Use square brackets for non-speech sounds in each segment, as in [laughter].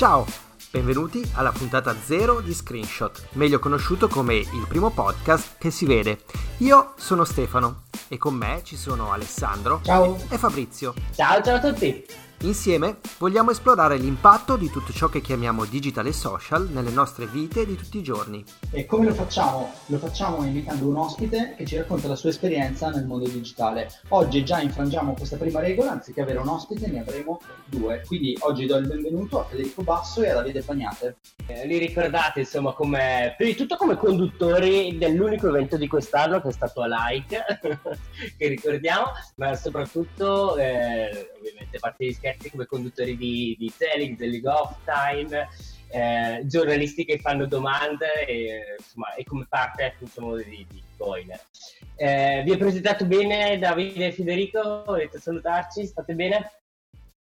Ciao, benvenuti alla puntata 0 di Screenshot, meglio conosciuto come il primo podcast che si vede. Io sono Stefano e con me ci sono Alessandro Ciao. e Fabrizio. Ciao, ciao a tutti. Insieme vogliamo esplorare l'impatto di tutto ciò che chiamiamo digital e social nelle nostre vite di tutti i giorni. E come lo facciamo? Lo facciamo invitando un ospite che ci racconta la sua esperienza nel mondo digitale. Oggi già infrangiamo questa prima regola, anziché avere un ospite ne avremo due. Quindi oggi do il benvenuto a Federico Basso e a Davide Pagnate. Eh, li ricordate insomma come, prima di tutto come conduttori dell'unico evento di quest'anno che è stato a Like, [laughs] che ricordiamo, ma soprattutto eh, ovviamente parte gli scherzi come conduttori di, di Telling, di League of Time, eh, giornalisti che fanno domande e, insomma, e come parte diciamo, di Bitcoin. Eh, vi ho presentato bene Davide e Federico, volete salutarci? State bene?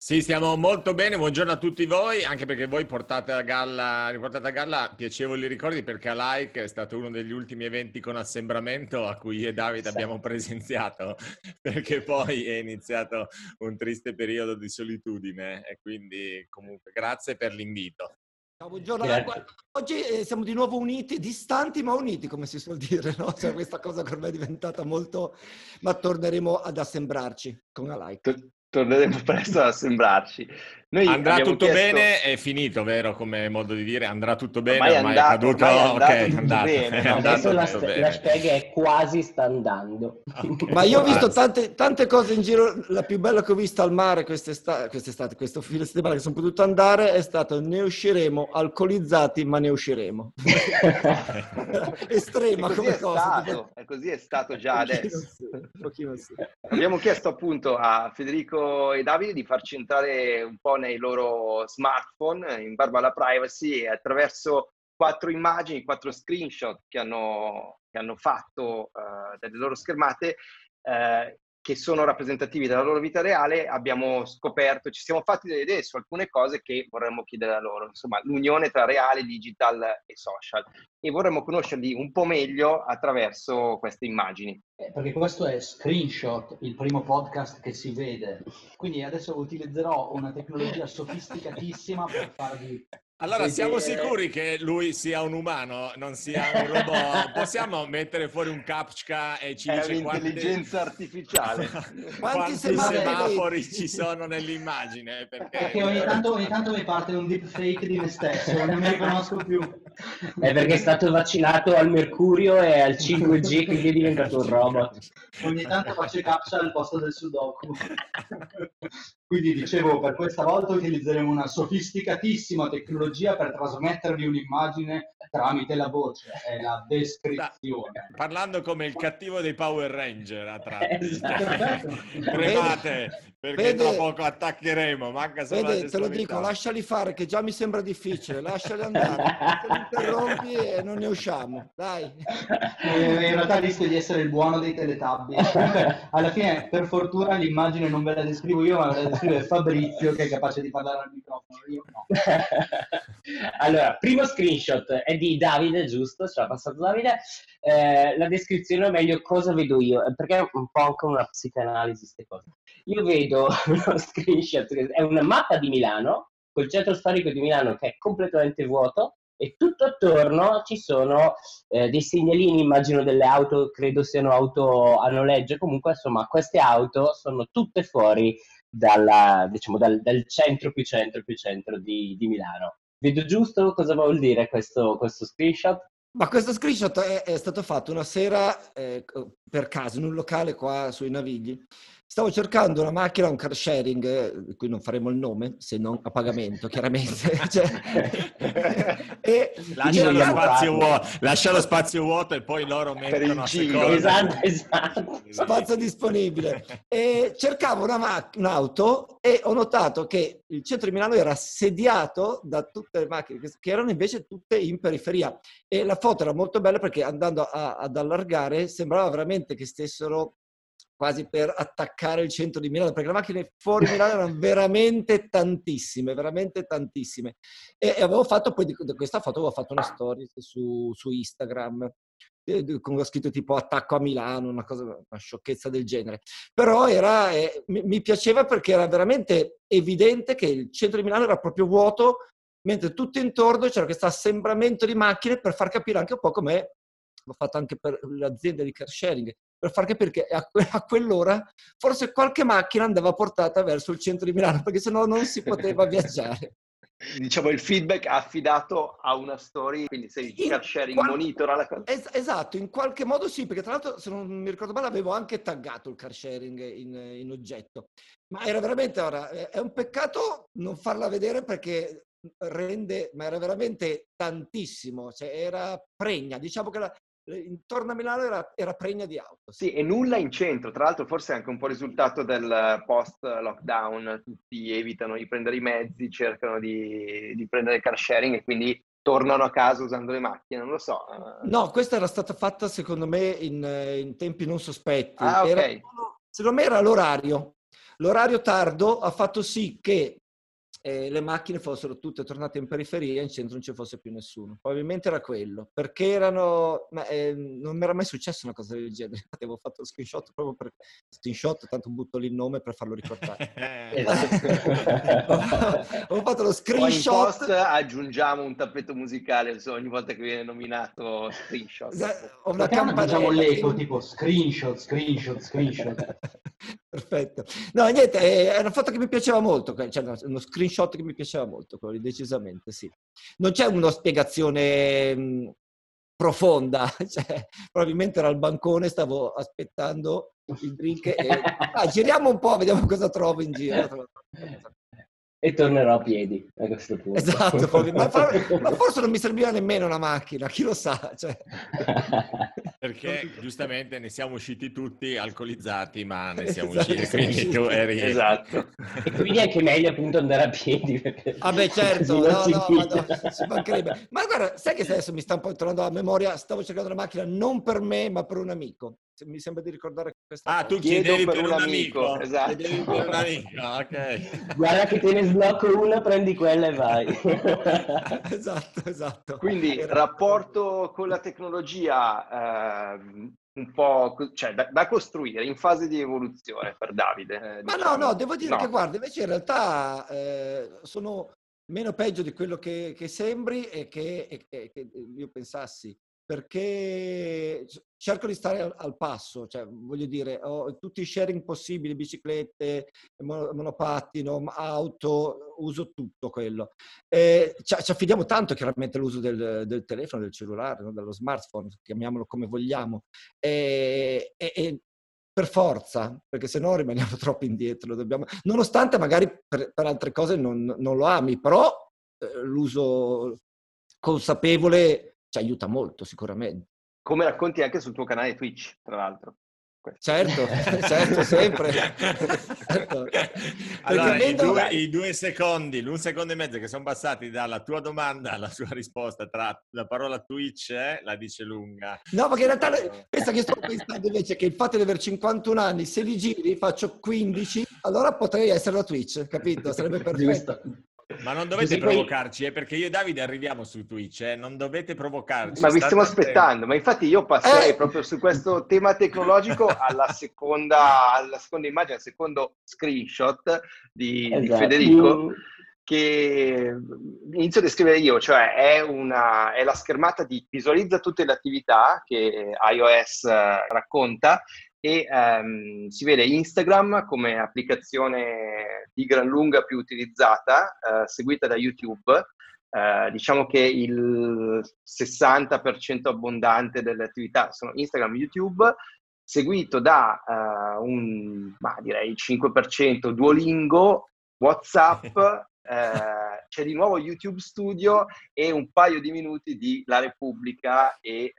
Sì, stiamo molto bene, buongiorno a tutti voi, anche perché voi portate a galla, riportate a galla piacevoli ricordi perché a Like è stato uno degli ultimi eventi con assembramento a cui io e Davide sì. abbiamo presenziato, [laughs] perché poi è iniziato un triste periodo di solitudine e quindi comunque grazie per l'invito. Ciao, buongiorno. Grazie. Oggi eh, siamo di nuovo uniti, distanti ma uniti, come si suol dire, no? Cioè, questa cosa che ormai è diventata molto... ma torneremo ad assembrarci con la like torneremo [laughs] presto ad assembrarci. Noi andrà tutto chiesto... bene, è finito, vero? Come modo di dire, andrà tutto bene, ormai, ormai è, andato, è caduto, ormai è andato ok, andato, bene. È andato Adesso la, st- la spiega è quasi sta andando. Okay. Ma io ho visto tante, tante, cose in giro, la più bella che ho visto al mare quest'estate, quest'estate questo fine settimana che sono potuto andare è stato ne usciremo alcolizzati, ma ne usciremo. [laughs] Estrema come cosa. Stato, e così è stato già adesso. Abbiamo chiesto appunto a Federico e Davide di farci entrare un po' nei loro smartphone in barba alla privacy attraverso quattro immagini, quattro screenshot che hanno, che hanno fatto uh, delle loro schermate uh, che sono rappresentativi della loro vita reale, abbiamo scoperto, ci siamo fatti delle idee su alcune cose che vorremmo chiedere a loro, insomma l'unione tra reale, digital e social. E vorremmo conoscerli un po' meglio attraverso queste immagini. Eh, perché questo è Screenshot, il primo podcast che si vede, quindi adesso utilizzerò una tecnologia [laughs] sofisticatissima per farvi allora, siamo sicuri che lui sia un umano, non sia un robot? [laughs] Possiamo mettere fuori un captcha e ci È dice un'intelligenza [laughs] quanti... artificiale. quanti semafori ci sono nell'immagine? Perché, perché ogni, tanto, ogni, tanto, mi parte un deepfake di me stesso, non mi riconosco più. È perché è stato vaccinato al mercurio e al 5G, [laughs] quindi è diventato un robot. Ogni tanto faccio i captcha al posto del sudoku. Quindi dicevo, per questa volta utilizzeremo una sofisticatissima tecnologia per trasmettervi un'immagine tramite la voce e la descrizione. Parlando come il cattivo dei Power Ranger a tratti. Esatto. [laughs] Premate, perché vede, tra poco attaccheremo. Manca solo vede, te lo dico, lasciali fare che già mi sembra difficile, lasciali andare. [laughs] Te interrompi e non ne usciamo. Dai. Eh, in realtà rischio di essere il buono dei teletabbi. [laughs] Alla fine, per fortuna, l'immagine non ve la descrivo io, ma la descrive Fabrizio che è capace di parlare al microfono. Io no. [laughs] allora, primo screenshot è di Davide, giusto? Ce l'ha passato Davide. Eh, la descrizione, o meglio, cosa vedo io? Perché è un po' anche una psicanalisi, queste cose. Io vedo [laughs] uno screenshot, è una mappa di Milano, col centro storico di Milano che è completamente vuoto, e tutto attorno ci sono eh, dei segnalini, immagino delle auto, credo siano auto a noleggio, comunque insomma queste auto sono tutte fuori dalla, diciamo, dal, dal, centro più centro più centro di, di Milano. Vedo giusto cosa vuol dire questo, questo screenshot? Ma questo screenshot è, è stato fatto una sera eh, per caso in un locale qua sui Navigli Stavo cercando una macchina, un car sharing, eh, di cui non faremo il nome, se non a pagamento, chiaramente. [laughs] cioè, [laughs] e lascia, lo spazio vuoto, lascia lo spazio vuoto e poi loro mettono. Esatto, esatto. [laughs] Spazio disponibile. E cercavo una mac- un'auto e ho notato che il centro di Milano era assediato da tutte le macchine che erano invece tutte in periferia. E la foto era molto bella perché andando a, ad allargare sembrava veramente che stessero quasi per attaccare il centro di Milano, perché le macchine fuori Milano erano veramente tantissime, veramente tantissime. E, e avevo fatto poi di, di, questa foto, avevo fatto una story su, su Instagram eh, con ho scritto tipo attacco a Milano, una cosa, una sciocchezza del genere. Però era, eh, mi, mi, piaceva perché era veramente evidente che il centro di Milano era proprio vuoto mentre tutto intorno c'era questo assembramento di macchine per far capire anche un po' com'è, l'ho fatto anche per l'azienda di car sharing, per far capire che a, que- a quell'ora forse qualche macchina andava portata verso il centro di Milano, perché sennò non si poteva viaggiare [laughs] diciamo il feedback affidato a una story, quindi se il car sharing qual- monitora la cosa. Es- esatto, in qualche modo sì, perché tra l'altro se non mi ricordo male avevo anche taggato il car sharing in, in oggetto, ma era veramente, ora, è un peccato non farla vedere perché rende, ma era veramente tantissimo, cioè era pregna, diciamo che la, intorno a Milano era, era, pregna di auto. Sì, e nulla in centro. Tra l'altro, forse è anche un po' risultato del post-lockdown. Tutti evitano di prendere i mezzi, cercano di, di prendere il car sharing e quindi tornano a casa usando le macchine, non lo so. No, questa era stata fatta secondo me in, in tempi non sospetti. Ah, ok. Era, secondo me era l'orario. L'orario tardo ha fatto sì che eh, le macchine fossero tutte tornate in periferia e in centro non ci fosse più nessuno. Probabilmente era quello, perché erano... Ma, eh, non mi era mai successo una cosa del genere, [laughs] avevo fatto lo screenshot proprio per... Screenshot, tanto butto lì il nome per farlo ricordare. [laughs] Ho fatto lo screenshot. Poi in post aggiungiamo un tappeto musicale ogni volta che viene nominato screenshot. Ho una campanella. Facciamo l'eco tipo screenshot, screenshot, screenshot. [laughs] Perfetto. No, niente, è una foto che mi piaceva molto, cioè uno screenshot che mi piaceva molto, quello decisamente sì. Non c'è una spiegazione mh, profonda, [laughs] cioè, probabilmente era al bancone, stavo aspettando il drink e [laughs] ah, giriamo un po', vediamo cosa trovo in giro. E tornerò a piedi a questo punto. Esatto, [laughs] ma, ma, [laughs] forse non mi serviva nemmeno una macchina, chi lo sa. Cioè. [laughs] Perché giustamente ne siamo usciti tutti alcolizzati, ma ne siamo esatto, usciti, quindi tu eri... Esatto. E quindi è anche meglio appunto andare a piedi. Perché... Ah beh certo, no, no, no, si mancherebbe. Ma guarda, sai che adesso mi sta un po' tornando alla memoria, stavo cercando una macchina non per me, ma per un amico mi sembra di ricordare questa Ah, cosa. tu chiedevi per, per un amico. amico. Esatto. Chiedevi per un amico, ok. [laughs] Guarda che te ne sblocco una, prendi quella e vai. [laughs] esatto, esatto. Quindi Era... rapporto con la tecnologia eh, un po' cioè, da, da, costruire in fase di evoluzione per Davide. Eh, Ma diciamo. no, no, devo dire no. che guarda, invece in realtà eh, sono meno peggio di quello che, che sembri e che, e, e, che io pensassi perché cerco di stare al, passo, cioè voglio dire, ho tutti i sharing possibili, biciclette, monopattino, auto, uso tutto quello. E ci, ci affidiamo tanto chiaramente all'uso del, del telefono, del cellulare, no? dello smartphone, chiamiamolo come vogliamo. E, e, e per forza, perché se no rimaniamo [laughs] troppo indietro. Dobbiamo... Nonostante magari per, per altre cose non, non, lo ami, però eh, l'uso consapevole ci aiuta molto sicuramente. Come racconti anche sul tuo canale Twitch, tra l'altro. Certo, [laughs] certo, sempre. certo. Allora, i due, i due, secondi, l'un secondo e mezzo che sono passati dalla tua domanda alla sua risposta tra la parola Twitch eh, la dice lunga. No, perché in realtà pensa che sto pensando invece che il fatto di aver 51 anni, se li giri faccio 15, allora potrei essere la Twitch, capito? Sarebbe perfetto. Ma non dovete Così provocarci, eh, perché io e Davide arriviamo su Twitch, eh, non dovete provocarci. Ma vi stiamo aspettando, ma infatti io passerei eh. proprio su questo tema tecnologico alla seconda, alla seconda immagine, al secondo screenshot di, esatto. di Federico che inizio a descrivere io, cioè è, una, è la schermata di visualizza tutte le attività che iOS eh, racconta e um, si vede Instagram come applicazione di gran lunga più utilizzata, uh, seguita da YouTube. Uh, diciamo che il 60% abbondante delle attività sono Instagram e YouTube, seguito da uh, un, ma direi 5% Duolingo, WhatsApp, [laughs] c'è di nuovo YouTube Studio e un paio di minuti di La Repubblica e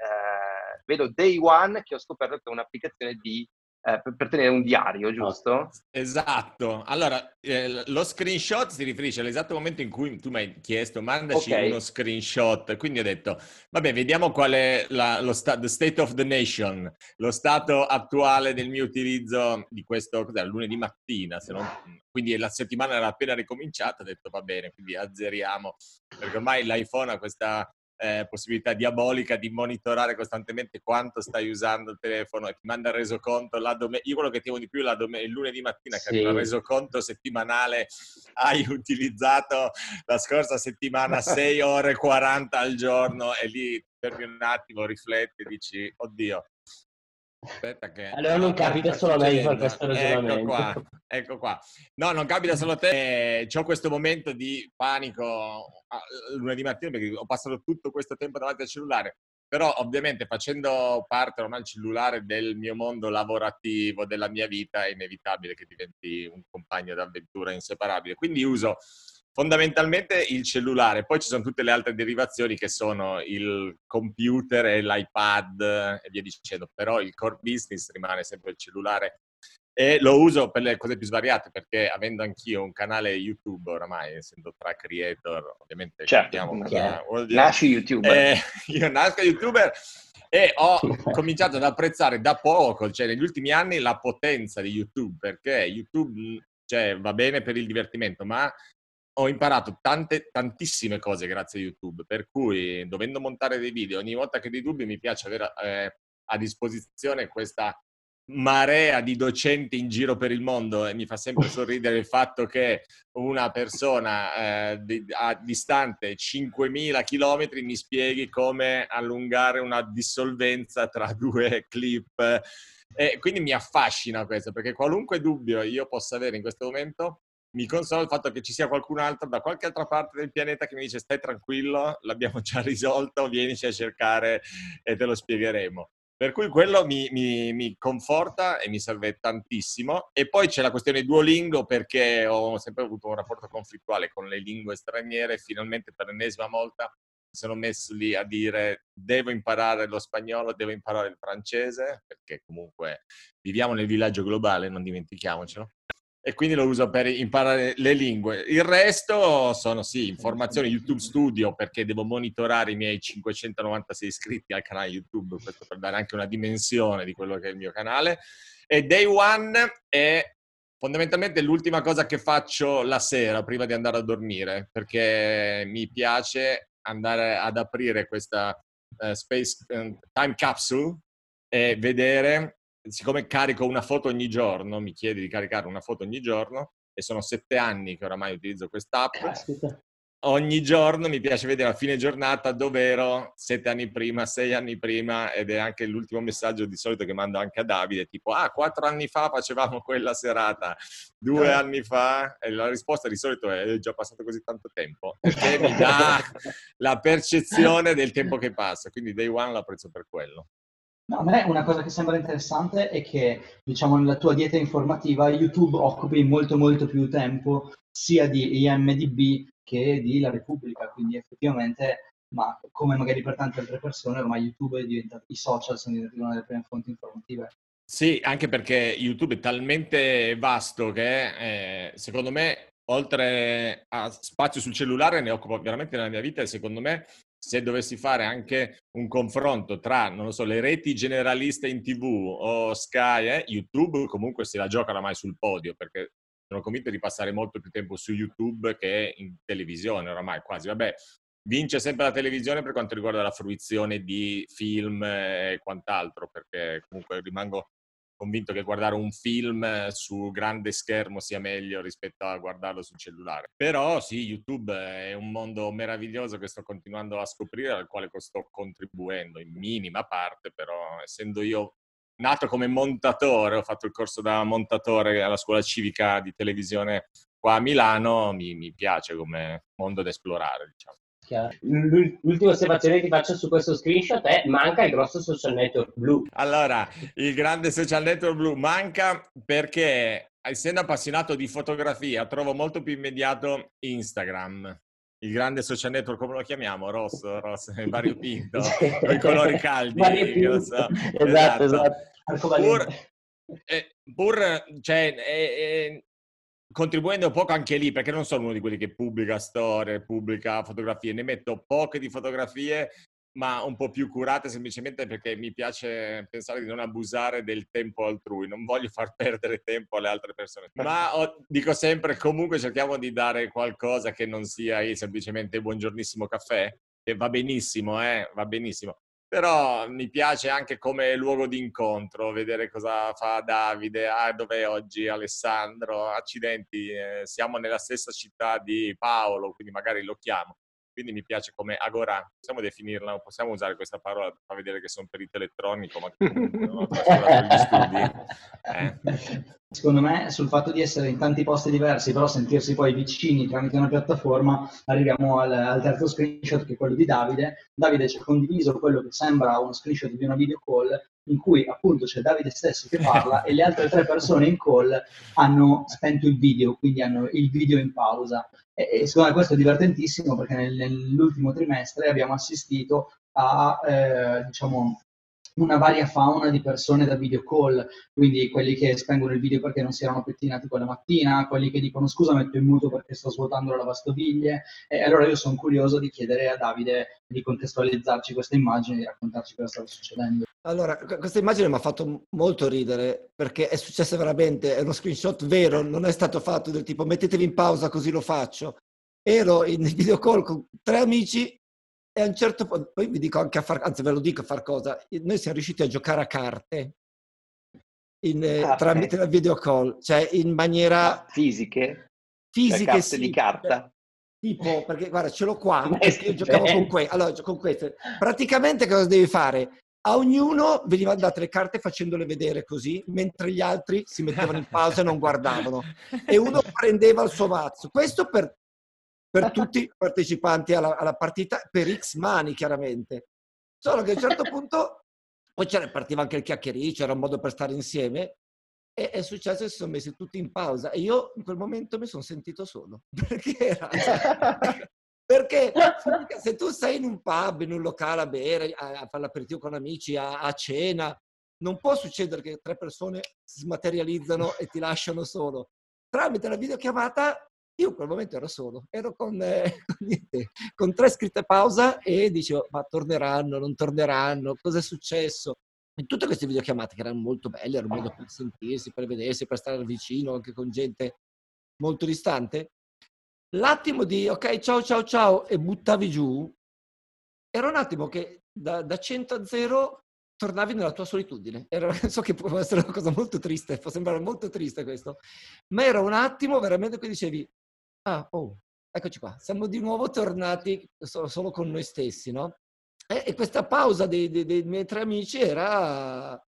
vedo Day One che ho scoperto che è un'applicazione di eh, per, per, tenere un diario, giusto? Esatto. Allora, eh, lo screenshot si riferisce all'esatto momento in cui tu mi hai chiesto mandaci okay. uno screenshot, quindi ho detto, vabbè, vediamo qual è la, lo sta- the state of the nation, lo stato attuale del mio utilizzo di questo, cos'è, lunedì mattina, non... quindi la settimana era appena ricominciata, ho detto, va bene, quindi azzeriamo, perché ormai l'iPhone ha questa eh, possibilità diabolica di monitorare costantemente quanto stai usando il telefono e ti manda il resoconto la domenica. Io quello che temo di più è la dom- il lunedì mattina che sì. arriva il resoconto settimanale. Hai utilizzato la scorsa settimana [laughs] 6 ore e 40 al giorno e lì fermi un attimo, rifletti e dici, oddio, Aspetta che... Allora non capita solo a me di fare questo ragionamento. Ecco qua, ecco qua. No, non capita solo a te. C'ho questo momento di panico lunedì mattina perché ho passato tutto questo tempo davanti al cellulare. Però ovviamente facendo parte ormai il cellulare del mio mondo lavorativo, della mia vita, è inevitabile che diventi un compagno d'avventura inseparabile. Quindi uso fondamentalmente il cellulare, poi ci sono tutte le altre derivazioni che sono il computer e l'iPad e via dicendo, però il core business rimane sempre il cellulare e lo uso per le cose più svariate perché avendo anch'io un canale YouTube oramai, essendo tra creator, ovviamente certo, cosa nasci youtuber. Eh, [laughs] io nasco youtuber e ho [laughs] cominciato ad apprezzare da poco, cioè negli ultimi anni, la potenza di YouTube perché YouTube cioè, va bene per il divertimento, ma ho imparato tante, tantissime cose grazie a YouTube, per cui dovendo montare dei video, ogni volta che dei dubbi mi piace avere eh, a disposizione questa marea di docenti in giro per il mondo e mi fa sempre [laughs] sorridere il fatto che una persona eh, di, a distante 5.000 km mi spieghi come allungare una dissolvenza tra [laughs] due clip. E quindi mi affascina questo, perché qualunque dubbio io possa avere in questo momento, mi consola il fatto che ci sia qualcun altro da qualche altra parte del pianeta che mi dice stai tranquillo, l'abbiamo già risolto, vienici a cercare e te lo spiegheremo. Per cui quello mi, mi, mi, conforta e mi serve tantissimo. E poi c'è la questione Duolingo perché ho sempre avuto un rapporto conflittuale con le lingue straniere finalmente per l'ennesima volta mi sono messo lì a dire devo imparare lo spagnolo, devo imparare il francese, perché comunque viviamo nel villaggio globale, non dimentichiamocelo e quindi lo uso per imparare le lingue. Il resto sono sì, informazioni YouTube Studio perché devo monitorare i miei 596 iscritti al canale YouTube, questo per dare anche una dimensione di quello che è il mio canale. E Day One è fondamentalmente l'ultima cosa che faccio la sera prima di andare a dormire perché mi piace andare ad aprire questa uh, space uh, time capsule e vedere siccome carico una foto ogni giorno, mi chiede di caricare una foto ogni giorno, e sono sette anni che oramai utilizzo quest'app, Caspita. ogni giorno mi piace vedere a fine giornata dove ero sette anni prima, sei anni prima, ed è anche l'ultimo messaggio di solito che mando anche a Davide, tipo, ah, quattro anni fa facevamo quella serata, due eh. anni fa, e la risposta di solito è, è già passato così tanto tempo, [laughs] perché mi dà la percezione del tempo che passa, quindi Day One l'apprezzo per quello. A me una cosa che sembra interessante è che, diciamo, nella tua dieta informativa YouTube occupi molto molto più tempo sia di IMDB che di La Repubblica, quindi effettivamente, ma come magari per tante altre persone, ormai YouTube è diventato, i social sono diventati una delle prime fonti informative. Sì, anche perché YouTube è talmente vasto che eh, secondo me oltre a spazio sul cellulare ne occupa veramente nella mia vita e secondo me se dovessi fare anche un confronto tra, non lo so, le reti generaliste in tv o Sky, eh, YouTube comunque se la gioca oramai sul podio perché sono convinto di passare molto più tempo su YouTube che in televisione oramai quasi. Vabbè, vince sempre la televisione per quanto riguarda la fruizione di film e quant'altro perché comunque rimango convinto che guardare un film su grande schermo sia meglio rispetto a guardarlo sul cellulare. Però sì, YouTube è un mondo meraviglioso che sto continuando a scoprire, al quale sto contribuendo in minima parte, però essendo io nato come montatore, ho fatto il corso da montatore alla scuola civica di televisione qua a Milano, mi, mi piace come mondo da esplorare, diciamo. L'ultima osservazione che faccio su questo screenshot è manca il grosso social network blu. Allora, il grande social network blu manca perché essendo appassionato di fotografia trovo molto più immediato Instagram. Il grande social network, come lo chiamiamo? Rosso, rosso, variopinto, [laughs] con i colori caldi. So. Esatto, esatto. esatto. Pur, eh, pur cioè, eh, contribuendo poco anche lì, perché non sono uno di quelli che pubblica storie, pubblica fotografie, ne metto poche di fotografie, ma un po' più curate semplicemente perché mi piace pensare di non abusare del tempo altrui, non voglio far [laughs] perdere tempo alle altre persone. Ma ho, dico sempre, comunque cerchiamo di dare qualcosa che non sia semplicemente buongiornissimo caffè, che va benissimo, eh, va benissimo. Però mi piace anche come luogo di incontro, vedere cosa fa Davide, ah, dov'è oggi Alessandro, accidenti, eh, siamo nella stessa città di Paolo, quindi magari lo chiamo. Quindi mi piace come agora, possiamo definirla, possiamo usare questa parola per far vedere che sono perito elettronico, ma che comunque non ho [laughs] gli studi. Eh. Secondo me sul fatto di essere in tanti posti diversi, però sentirsi poi vicini tramite una piattaforma, arriviamo al, al terzo screenshot che è quello di Davide. Davide ci ha condiviso quello che sembra uno screenshot di una video call in cui appunto c'è Davide stesso che parla e le altre tre persone in call hanno spento il video, quindi hanno il video in pausa. E, e secondo me questo è divertentissimo perché nel, nell'ultimo trimestre abbiamo assistito a eh, diciamo, una varia fauna di persone da video call, quindi quelli che spengono il video perché non si erano pettinati quella mattina, quelli che dicono scusa metto in muto perché sto svuotando la lavastoviglie e allora io sono curioso di chiedere a Davide di contestualizzarci questa immagine, di raccontarci cosa stava succedendo. Allora, questa immagine mi ha fatto molto ridere perché è successo veramente, è uno screenshot vero, non è stato fatto del tipo mettetevi in pausa così lo faccio. Ero in video call con tre amici e a un certo punto, poi vi dico anche a far, anzi ve lo dico a far cosa, noi siamo riusciti a giocare a carte in, ah, tramite la video call, cioè in maniera... Fisiche? Fisiche, cioè, sì. di carta? Tipo, perché guarda, ce l'ho qua, io giocavo con, que- allora, con queste. Praticamente cosa devi fare? A ognuno veniva date le carte facendole vedere così, mentre gli altri si mettevano in pausa e non guardavano. E uno [laughs] prendeva il suo mazzo. Questo per per tutti i partecipanti alla, alla, partita, per X mani chiaramente. Solo che a un certo punto, poi c'era, partiva anche il chiacchiericcio, era un modo per stare insieme, e è successo che si sono messi tutti in pausa e io in quel momento mi sono sentito solo, [laughs] perché era... [laughs] perché se tu sei in un pub, in un locale a bere, a, a fare l'aperitivo con amici, a, a cena, non può succedere che tre persone si smaterializzano e ti lasciano solo. Tramite la videochiamata io in quel momento ero solo, ero con, eh, [laughs] niente, con tre scritte pausa e dicevo, ma torneranno, non torneranno, cosa è successo? In tutte queste videochiamate che erano molto belle, era un modo per sentirsi, per vedersi, per stare vicino anche con gente molto distante, l'attimo di ok, ciao, ciao, ciao, e buttavi giù, era un attimo che da, da 100 a 0 tornavi nella tua solitudine. Era, [laughs] so che può essere una cosa molto triste, può sembrare molto triste questo, ma era un attimo veramente che dicevi, ah, oh, eccoci qua, siamo di nuovo tornati solo, con noi stessi, no? E, e questa pausa dei, dei, dei, miei tre amici era,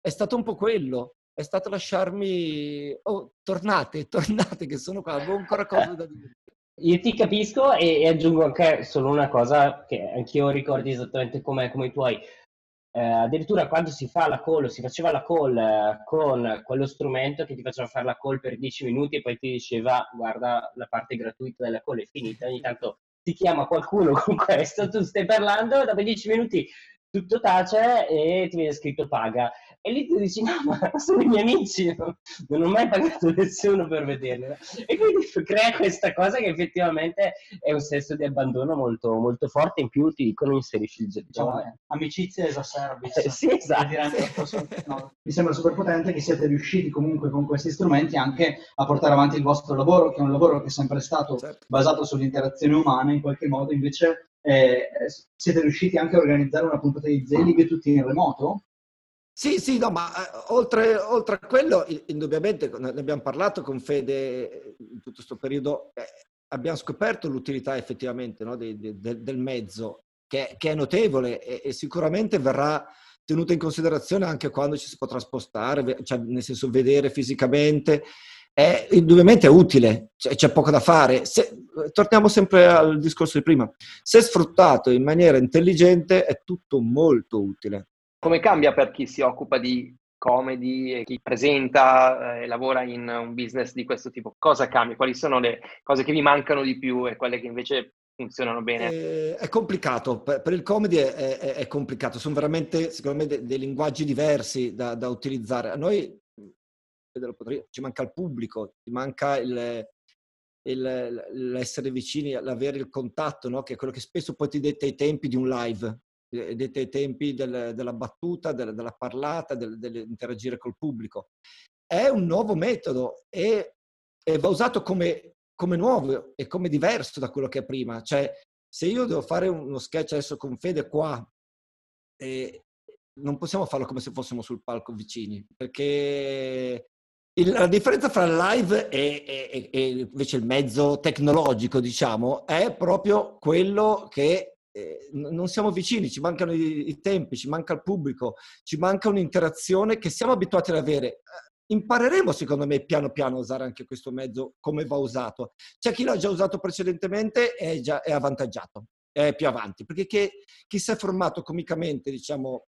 è stato un po' quello, è stato lasciarmi, oh, tornate, [laughs] tornate che sono qua, avevo ancora cose da dire. Io ti capisco e, e, aggiungo anche solo una cosa che anch'io ricordo esattamente come i tuoi. Eh, addirittura quando si fa la call, si faceva la call eh, con quello strumento che ti faceva fare la call per 10 minuti e poi ti diceva guarda la parte gratuita della call è finita, ogni tanto ti chiama qualcuno [laughs] con questo, tu stai parlando, dopo 10 minuti tutto tace e ti viene scritto paga. E lì tu dici, no, ma sono i miei amici, non ho mai pagato nessuno per vederli. E quindi crea questa cosa che effettivamente è un senso di abbandono molto, molto forte, in più ti dicono inserisci il diciamo, no, amicizia as a service. Eh, sì, esatto. No, mi sembra super potente che siete riusciti comunque con questi strumenti anche a portare avanti il vostro lavoro, che è un lavoro che è sempre stato certo. basato sull'interazione umana, in qualche modo invece eh, siete riusciti anche a organizzare una puntata di Zelig tutti in remoto? Sì, sì, no, ma eh, oltre, oltre, a quello, indubbiamente, ne abbiamo parlato con Fede in tutto questo periodo, eh, abbiamo scoperto l'utilità effettivamente no, de, de, de, del mezzo, che, che, è notevole e, e sicuramente verrà tenuta in considerazione anche quando ci si potrà spostare, cioè nel senso vedere fisicamente, è indubbiamente utile, cioè, c'è poco da fare. Se, torniamo sempre al discorso di prima, se sfruttato in maniera intelligente è tutto molto utile. Come cambia per chi si occupa di comedy e chi presenta e lavora in un business di questo tipo? Cosa cambia? Quali sono le cose che vi mancano di più e quelle che invece funzionano bene? Eh, è complicato, per, il comedy è, è, è, complicato, sono veramente secondo me dei, linguaggi diversi da, da, utilizzare. A noi ci manca il pubblico, ci manca il, il, l'essere vicini, l'avere il contatto, no? che è quello che spesso poi ti detta i tempi di un live dette ai tempi del, della battuta, del, della parlata, del, dell'interagire col pubblico. È un nuovo metodo e, e va usato come, come, nuovo e come diverso da quello che è prima. Cioè, se io devo fare uno sketch adesso con Fede qua, eh, non possiamo farlo come se fossimo sul palco vicini, perché la differenza il live e, e, e, invece il mezzo tecnologico, diciamo, è proprio quello che eh, non siamo vicini, ci mancano i, tempi, ci manca il pubblico, ci manca un'interazione che siamo abituati ad avere. Impareremo, secondo me, piano piano a usare anche questo mezzo come va usato. C'è chi l'ha già usato precedentemente e è, già, è avvantaggiato, è più avanti, perché chi, chi si è formato comicamente, diciamo,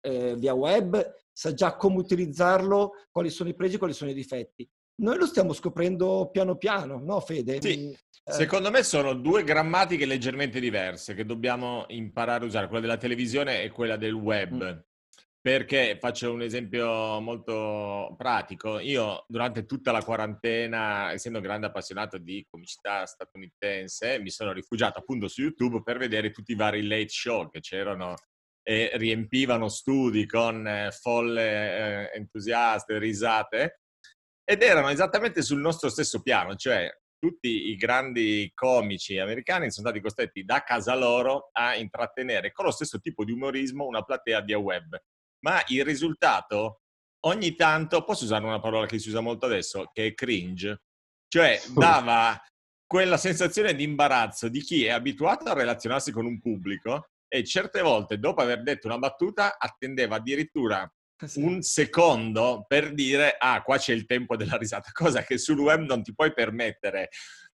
eh, via web sa già come utilizzarlo, quali sono i pregi, quali sono i difetti. Noi lo stiamo scoprendo piano piano, no Fede? Sì. Eh. Secondo me sono due grammatiche leggermente diverse che dobbiamo imparare a usare, quella della televisione e quella del web. Mm. Perché faccio un esempio molto pratico. Io durante tutta la quarantena, essendo grande appassionato di comicità statunitense, mi sono rifugiato appunto su YouTube per vedere tutti i vari late show che c'erano e riempivano studi con eh, folle eh, entusiaste, risate, ed erano esattamente sul nostro stesso piano, cioè tutti i grandi comici americani sono stati costretti da casa loro a intrattenere con lo stesso tipo di umorismo una platea via web. Ma il risultato, ogni tanto, posso usare una parola che si usa molto adesso, che è cringe, cioè dava quella sensazione di imbarazzo di chi è abituato a relazionarsi con un pubblico e certe volte dopo aver detto una battuta attendeva addirittura sì. un secondo per dire ah qua c'è il tempo della risata, [laughs] cosa che sul web non ti puoi permettere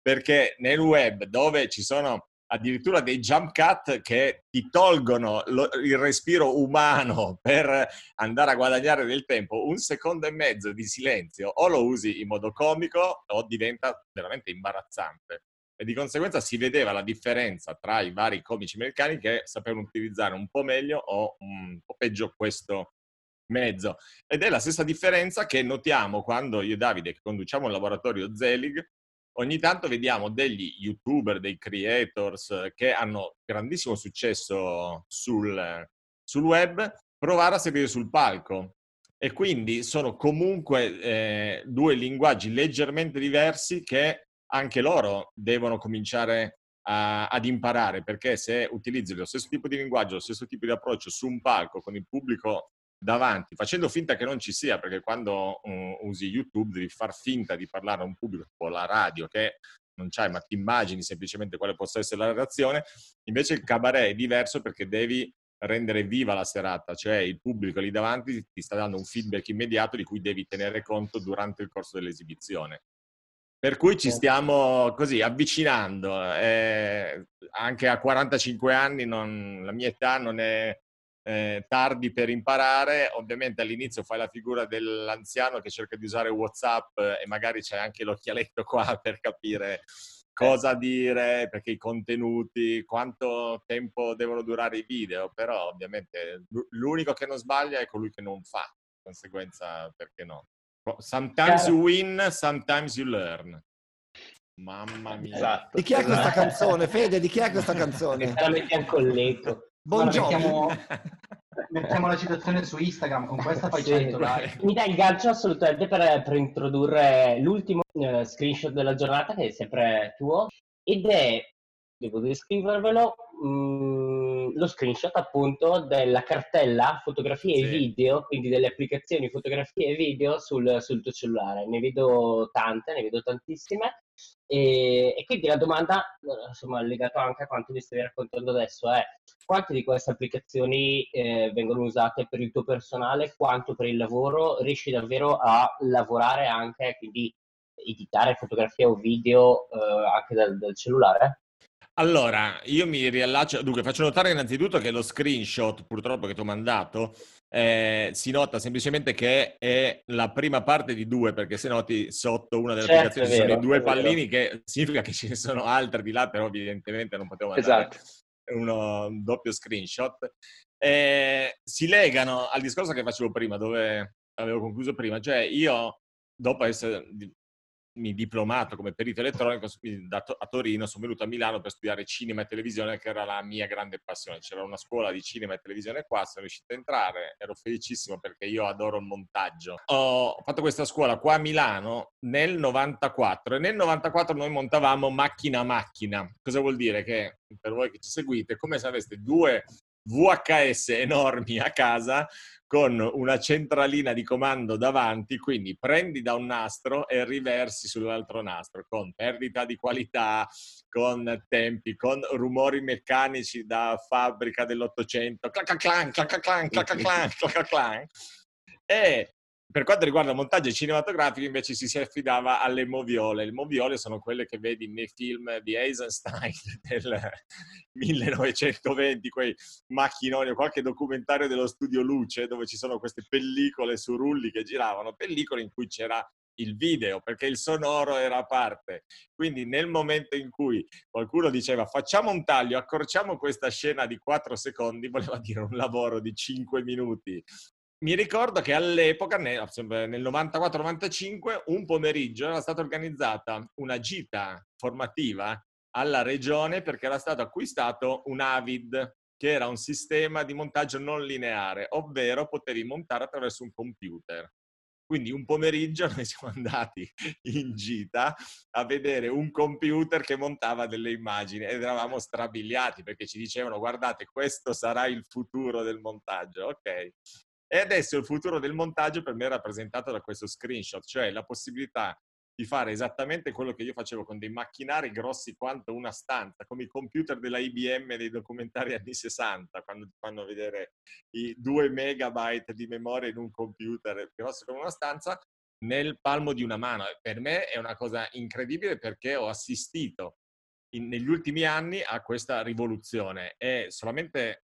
perché nel web dove ci sono addirittura dei jump cut che ti tolgono lo, il respiro umano [laughs] per andare a guadagnare del tempo, un secondo e mezzo di silenzio o lo usi in modo comico o diventa veramente imbarazzante e di conseguenza si vedeva la differenza tra i vari comici americani che sapevano utilizzare un po' meglio o un po' peggio questo mezzo. Ed è la stessa differenza che notiamo quando io e Davide, che conduciamo il laboratorio Zelig, ogni tanto vediamo degli youtuber, dei creators che hanno grandissimo successo sul, sul web provare a seguire sul palco. E quindi sono comunque eh, due linguaggi leggermente diversi che anche loro devono cominciare a, ad imparare, perché se utilizzi lo stesso tipo di linguaggio, lo stesso tipo di approccio su un palco con il pubblico davanti, facendo finta che non ci sia, perché quando uh, usi YouTube devi far finta di parlare a un pubblico tipo la radio, che non c'hai, ma ti immagini semplicemente quale possa essere la reazione, invece il cabaret è diverso perché devi rendere viva la serata, cioè il pubblico lì davanti ti sta dando un feedback immediato di cui devi tenere conto durante il corso dell'esibizione. Per cui ci stiamo così avvicinando. Eh, anche a 45 anni non, la mia età non è eh, tardi per imparare. Ovviamente all'inizio fai la figura dell'anziano che cerca di usare WhatsApp e magari c'è anche l'occhialetto qua [laughs] per capire cosa dire, perché i contenuti, quanto tempo devono durare i video, però ovviamente l'unico che non sbaglia è colui che non fa, di conseguenza perché no. Sometimes you win, sometimes you learn. Mamma mia. Esatto. Di chi è questa canzone, Fede? Di chi è questa [laughs] canzone? Mettiamo con l'eco. Buongiorno. [laughs] Mettiamo, la citazione su Instagram, con questa fai sì. 100 like. [laughs] Mi dai il gancio assolutamente per, per introdurre l'ultimo uh, screenshot della giornata, che è sempre tuo, ed è, devo descrivervelo, mh, mm, lo screenshot appunto della cartella fotografie sì. e video, quindi delle applicazioni fotografie e video sul, sul tuo cellulare. Ne vedo tante, ne vedo tantissime. E, e, quindi la domanda, insomma, legata anche a quanto vi stai raccontando adesso, è quante di queste applicazioni eh, vengono usate per il tuo personale, quanto per il lavoro? Riesci davvero a lavorare anche, quindi editare fotografie o video eh, anche dal, dal cellulare? Allora, io mi riallaccio, dunque faccio notare innanzitutto che lo screenshot purtroppo che ti ho mandato eh, si nota semplicemente che è la prima parte di due, perché se noti sotto una delle certo, applicazioni ci sono i due pallini, che significa che ce ne sono altre di là, però evidentemente non potevo mandare esatto. uno, un doppio screenshot. Eh, si legano al discorso che facevo prima, dove avevo concluso prima, cioè io dopo essere mi diplomato come perito elettronico a Torino, sono venuto a Milano per studiare cinema e televisione, che era la mia grande passione. C'era una scuola di cinema e televisione qua, sono riuscito a entrare, ero felicissimo perché io adoro il montaggio. Ho fatto questa scuola qua a Milano nel 94 e nel 94 noi montavamo macchina a macchina. Cosa vuol dire? Che per voi che ci seguite, come se aveste due VHS enormi a casa con una centralina di comando davanti, quindi prendi da un nastro e riversi sull'altro nastro, con perdita di qualità, con tempi, con rumori meccanici da fabbrica dell'Ottocento, clac clan, clac clan, clac clan, clac clan. E per quanto riguarda il montaggio cinematografico, invece ci si affidava alle moviole. Le moviole sono quelle che vedi nei film di Eisenstein [laughs] del 1920, quei macchinoni qualche documentario dello studio Luce, dove ci sono queste pellicole su rulli che giravano, pellicole in cui c'era il video, perché il sonoro era a parte. Quindi nel momento in cui qualcuno diceva facciamo un taglio, accorciamo questa scena di 4 secondi, [laughs] voleva dire un lavoro di 5 minuti mi ricordo che all'epoca, nel, nel 94-95, un pomeriggio era stata organizzata una gita formativa alla regione perché era stato acquistato un Avid, che era un sistema di montaggio non lineare, ovvero potevi montare attraverso un computer. Quindi un pomeriggio [laughs] noi siamo andati in gita a vedere un computer che montava delle immagini ed eravamo strabiliati perché ci dicevano guardate questo sarà il futuro del montaggio. Ok, e adesso il futuro del montaggio per me è rappresentato da questo screenshot, cioè la possibilità di fare esattamente quello che io facevo con dei macchinari grossi quanto una stanza, come i computer della IBM dei documentari anni 60, quando ti fanno vedere i 2 megabyte di memoria in un computer grosso come una stanza, nel palmo di una mano. Per me è una cosa incredibile perché ho assistito in, negli ultimi anni a questa rivoluzione e solamente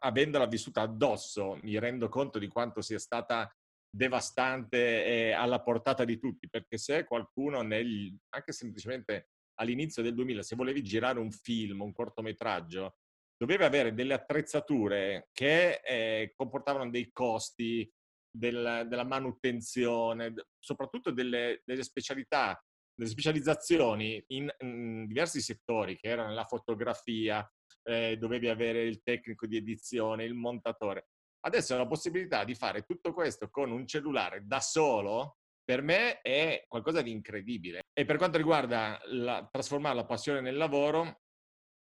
avendola vissuta addosso, mi rendo conto di quanto sia stata devastante e alla portata di tutti, perché se qualcuno, negli, anche semplicemente all'inizio del 2000, se volevi girare un film, un cortometraggio, dovevi avere delle attrezzature che eh, comportavano dei costi, del, della manutenzione, soprattutto delle, delle specialità, delle specializzazioni in, in diversi settori, che erano la fotografia, eh, dovevi avere il tecnico di edizione, il montatore. Adesso la possibilità di fare tutto questo con un cellulare da solo, per me è qualcosa di incredibile. E per quanto riguarda la, trasformare la passione nel lavoro,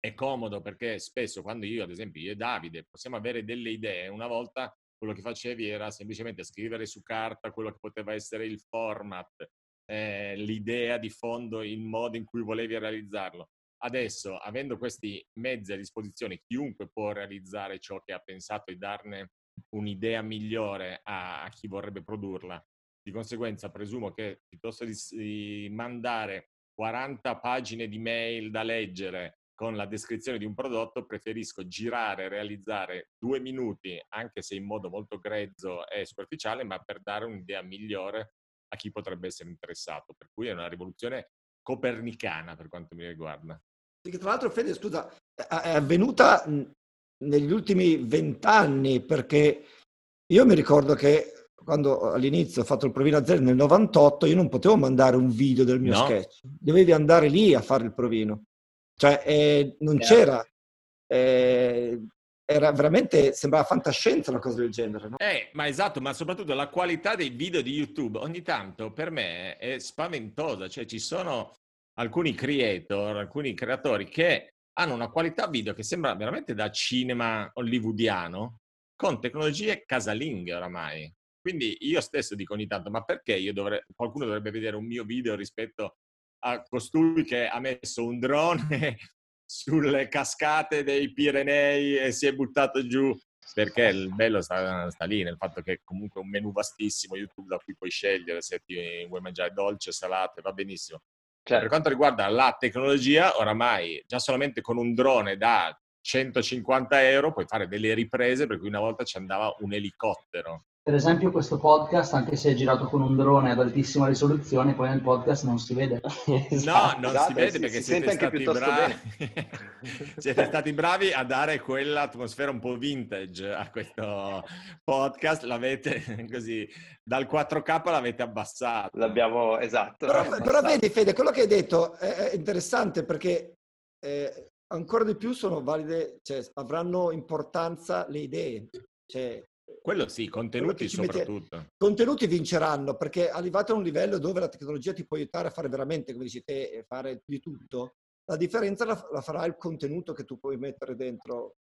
è comodo perché spesso quando io, ad esempio, io e Davide possiamo avere delle idee, una volta quello che facevi era semplicemente scrivere su carta quello che poteva essere il format, eh, l'idea di fondo, il modo in cui volevi realizzarlo. Adesso, avendo questi mezzi a disposizione, chiunque può realizzare ciò che ha pensato e darne un'idea migliore a, a chi vorrebbe produrla. Di conseguenza, presumo che piuttosto di mandare 40 pagine di mail da leggere con la descrizione di un prodotto, preferisco girare, realizzare due minuti, anche se in modo molto grezzo e superficiale, ma per dare un'idea migliore a chi potrebbe essere interessato. Per cui è una rivoluzione copernicana per quanto mi riguarda. Che tra l'altro, Fede, scusa, è avvenuta negli ultimi vent'anni perché io mi ricordo che quando all'inizio ho fatto il provino a zero nel 98, io non potevo mandare un video del mio no. sketch, dovevi andare lì a fare il provino. Cioè, eh, non yeah. c'era. Eh, era veramente, sembrava fantascienza una cosa del genere. No? Eh, ma esatto, ma soprattutto la qualità dei video di YouTube ogni tanto per me è spaventosa. Cioè, ci sono alcuni creator, alcuni creatori che hanno una qualità video che sembra veramente da cinema hollywoodiano con tecnologie casalinghe oramai. Quindi io stesso dico ogni tanto, ma perché io dovrei, qualcuno dovrebbe vedere un mio video rispetto a costui che ha messo un drone [laughs] sulle cascate dei Pirenei e si è buttato giù? Perché il bello sta, sta lì, nel fatto che comunque è un menu vastissimo YouTube da cui puoi scegliere se ti vuoi mangiare dolce, salate, va benissimo. Certo. Per quanto riguarda la tecnologia, oramai già solamente con un drone da 150 euro puoi fare delle riprese per cui una volta ci andava un elicottero Per esempio questo podcast, anche se è girato con un drone ad altissima risoluzione, poi nel podcast non si vede. [laughs] No, non Esatto, si vede si- perché si siete sente anche stati, piuttosto bravi. [laughs] siete stati bravi a dare quell'atmosfera un po' vintage a questo podcast. L'avete [laughs] così dal 4K l'avete abbassato. L'abbiamo, esatto. Però, l'abbiamo però vedi Fede, quello che hai detto è, è interessante perché eh, ancora di più sono valide, cioè avranno importanza le idee. Cioè, Quello sì, contenuti mette- soprattutto. contenuti vinceranno perché arrivato a un livello dove la tecnologia ti può aiutare a fare veramente, come dici te, fare di tutto, la differenza la, la farà il contenuto che tu puoi mettere dentro,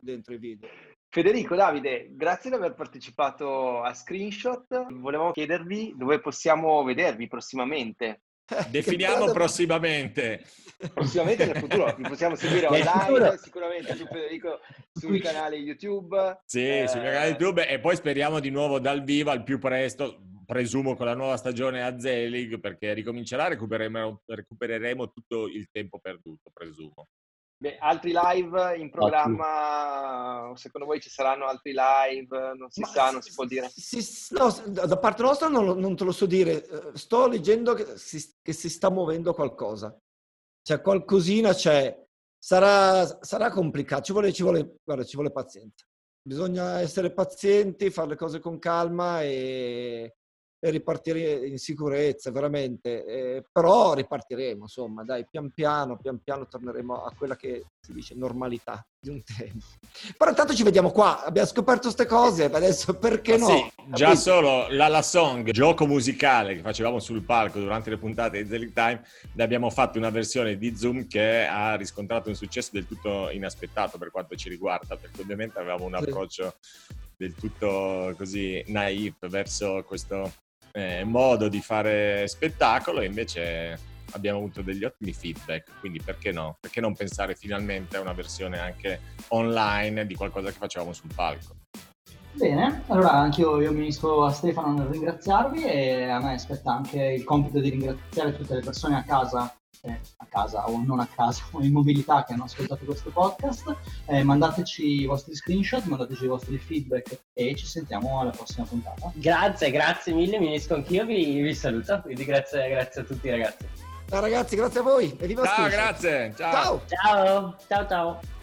dentro i video. Federico, Davide, grazie di aver partecipato a Screenshot. Volevamo chiedervi dove possiamo vedervi prossimamente. [laughs] Definiamo prossimamente. Prossimamente nel futuro vi possiamo seguire [laughs] online, sicuramente su Federico sul canale YouTube. Sì, Eh, sul mio canale YouTube e poi speriamo di nuovo dal vivo al più presto, presumo con la nuova stagione a Zelig perché ricomincerà, recupereremo, recupereremo tutto il tempo perduto, presumo. Beh, altri live in programma? Secondo voi ci saranno altri live? Non si Ma sa, non si può dire. sì, s- no, da parte nostra non, non te lo so dire. Eh, Sto leggendo che si, che si sta muovendo qualcosa. Cioè, qualcosina c'è. Sarà, sarà complicato. Ci vuole, ci, vuole, guarda, ci vuole pazienza. Bisogna essere pazienti, fare le cose con calma e ripartire in sicurezza, veramente. Eh, però ripartiremo, insomma, dai, pian piano, pian piano torneremo a quella che si dice normalità di un tempo. Però intanto ci vediamo qua, abbiamo scoperto queste cose, adesso perché no? Sì, già Capito? solo la La Song, gioco musicale che facevamo sul palco durante le puntate di Zelig Time, ne abbiamo fatto una versione di Zoom che ha riscontrato un successo del tutto inaspettato per quanto ci riguarda, perché ovviamente avevamo un Sì. approccio del tutto così naif verso questo eh, modo di fare spettacolo e invece abbiamo avuto degli ottimi feedback, quindi perché no? Perché non pensare finalmente a una versione anche online di qualcosa che facevamo sul palco? Bene, allora anch'io io mi unisco a Stefano nel ringraziarvi e a me spetta anche il compito di ringraziare tutte le persone a casa, eh, a casa o non a casa [laughs] o in mobilità che hanno ascoltato questo podcast. Eh, mandateci i vostri screenshot, mandateci i vostri feedback e ci sentiamo alla prossima puntata. Grazie, grazie mille, mi unisco anch'io, vi, vi saluto, quindi grazie, grazie a tutti ragazzi. Ciao ragazzi, grazie a voi. E viva Ciao, Screenshot. grazie. Ciao. Ciao, ciao ciao.